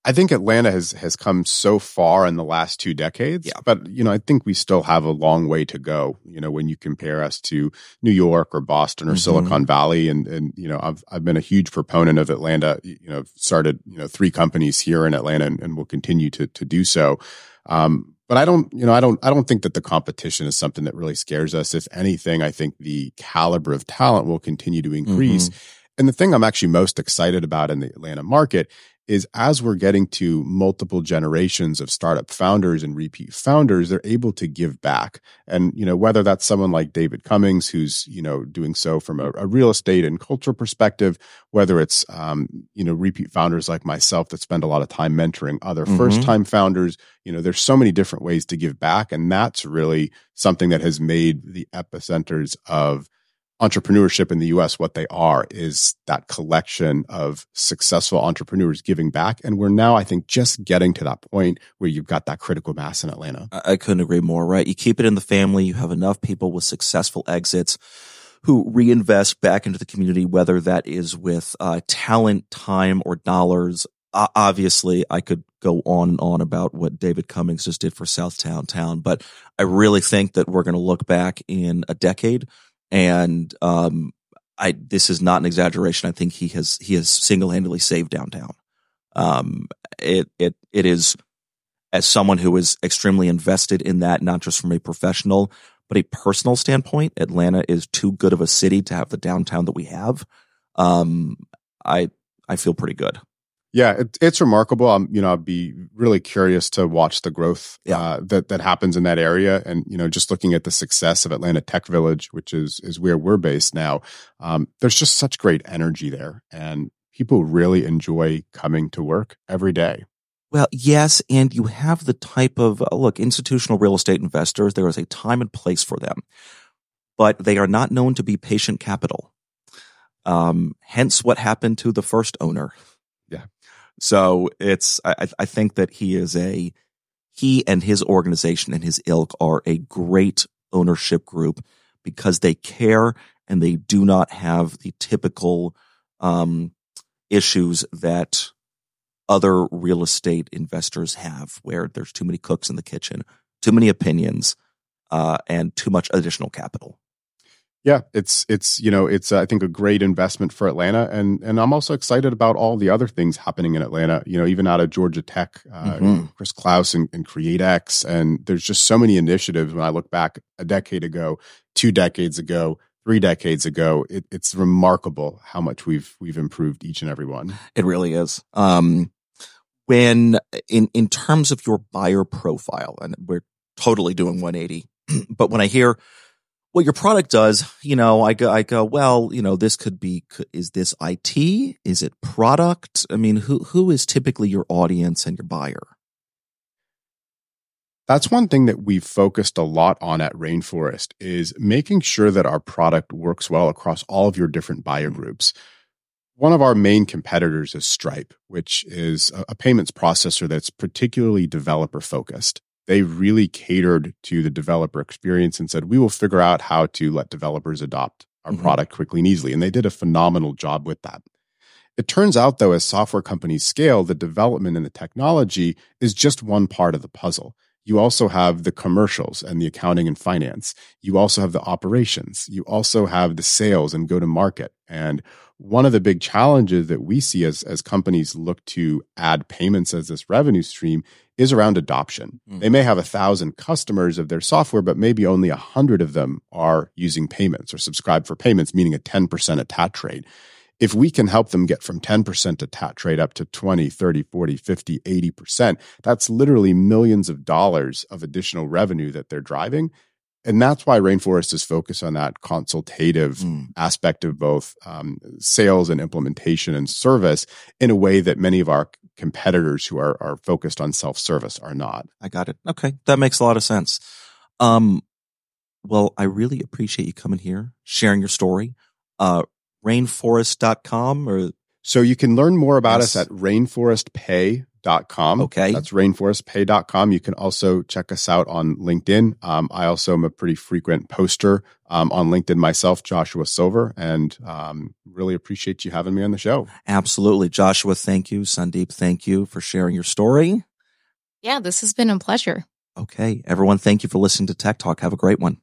I think Atlanta has has come so far in the last two decades, yeah. but you know, I think we still have a long way to go. You know, when you compare us to New York or Boston or mm-hmm. Silicon Valley, and and you know, I've I've been a huge proponent of Atlanta. You know, started you know three companies here in Atlanta, and, and will continue to to do so. Um, but I don't, you know, I don't, I don't think that the competition is something that really scares us. If anything, I think the caliber of talent will continue to increase. Mm-hmm. And the thing I'm actually most excited about in the Atlanta market is as we're getting to multiple generations of startup founders and repeat founders, they're able to give back. And, you know, whether that's someone like David Cummings, who's, you know, doing so from a, a real estate and cultural perspective, whether it's, um, you know, repeat founders like myself that spend a lot of time mentoring other mm-hmm. first time founders, you know, there's so many different ways to give back. And that's really something that has made the epicenters of entrepreneurship in the US, what they are is that collection of successful entrepreneurs giving back. And we're now, I think, just getting to that point where you've got that critical mass in Atlanta. I couldn't agree more, right? You keep it in the family. You have enough people with successful exits who reinvest back into the community, whether that is with uh, talent, time, or dollars. Uh, obviously, I could go on and on about what David Cummings just did for South Downtown, but I really think that we're going to look back in a decade and um, I this is not an exaggeration. I think he has he has single handedly saved downtown. Um, it it it is as someone who is extremely invested in that, not just from a professional but a personal standpoint. Atlanta is too good of a city to have the downtown that we have. Um, I I feel pretty good. Yeah, it, it's remarkable. I'm, you know, I'd be really curious to watch the growth yeah. uh, that that happens in that area, and you know, just looking at the success of Atlanta Tech Village, which is is where we're based now. Um, there's just such great energy there, and people really enjoy coming to work every day. Well, yes, and you have the type of uh, look institutional real estate investors. There is a time and place for them, but they are not known to be patient capital. Um, hence, what happened to the first owner. So it's, I, I think that he is a, he and his organization and his ilk are a great ownership group because they care and they do not have the typical um, issues that other real estate investors have, where there's too many cooks in the kitchen, too many opinions, uh, and too much additional capital. Yeah, it's it's you know it's uh, I think a great investment for Atlanta, and and I'm also excited about all the other things happening in Atlanta. You know, even out of Georgia Tech, uh, mm-hmm. Chris Klaus and, and CREATE-X, and there's just so many initiatives. When I look back a decade ago, two decades ago, three decades ago, it, it's remarkable how much we've we've improved each and every one. It really is. Um, when in in terms of your buyer profile, and we're totally doing 180, [CLEARS THROAT] but when I hear what your product does, you know, I go, I go, well, you know, this could be, is this IT? Is it product? I mean, who, who is typically your audience and your buyer? That's one thing that we've focused a lot on at Rainforest is making sure that our product works well across all of your different buyer mm-hmm. groups. One of our main competitors is Stripe, which is a payments processor that's particularly developer focused they really catered to the developer experience and said, we will figure out how to let developers adopt our mm-hmm. product quickly and easily. And they did a phenomenal job with that. It turns out, though, as software companies scale, the development and the technology is just one part of the puzzle. You also have the commercials and the accounting and finance. You also have the operations. You also have the sales and go to market. And one of the big challenges that we see as, as companies look to add payments as this revenue stream is around adoption. Mm. They may have a thousand customers of their software, but maybe only a hundred of them are using payments or subscribe for payments, meaning a 10% attach rate. If we can help them get from 10% attach rate up to 20, 30, 40, 50, 80%, that's literally millions of dollars of additional revenue that they're driving. And that's why Rainforest is focused on that consultative mm. aspect of both um, sales and implementation and service in a way that many of our competitors who are, are focused on self service are not. I got it. Okay. That makes a lot of sense. Um, well, I really appreciate you coming here, sharing your story. Uh, rainforest.com or so you can learn more about yes. us at rainforestpay rainforestpay.com. Okay. That's rainforestpay.com. You can also check us out on LinkedIn. Um, I also am a pretty frequent poster um, on LinkedIn myself, Joshua Silver, and um, really appreciate you having me on the show. Absolutely. Joshua, thank you. Sandeep, thank you for sharing your story. Yeah, this has been a pleasure. Okay. Everyone, thank you for listening to Tech Talk. Have a great one.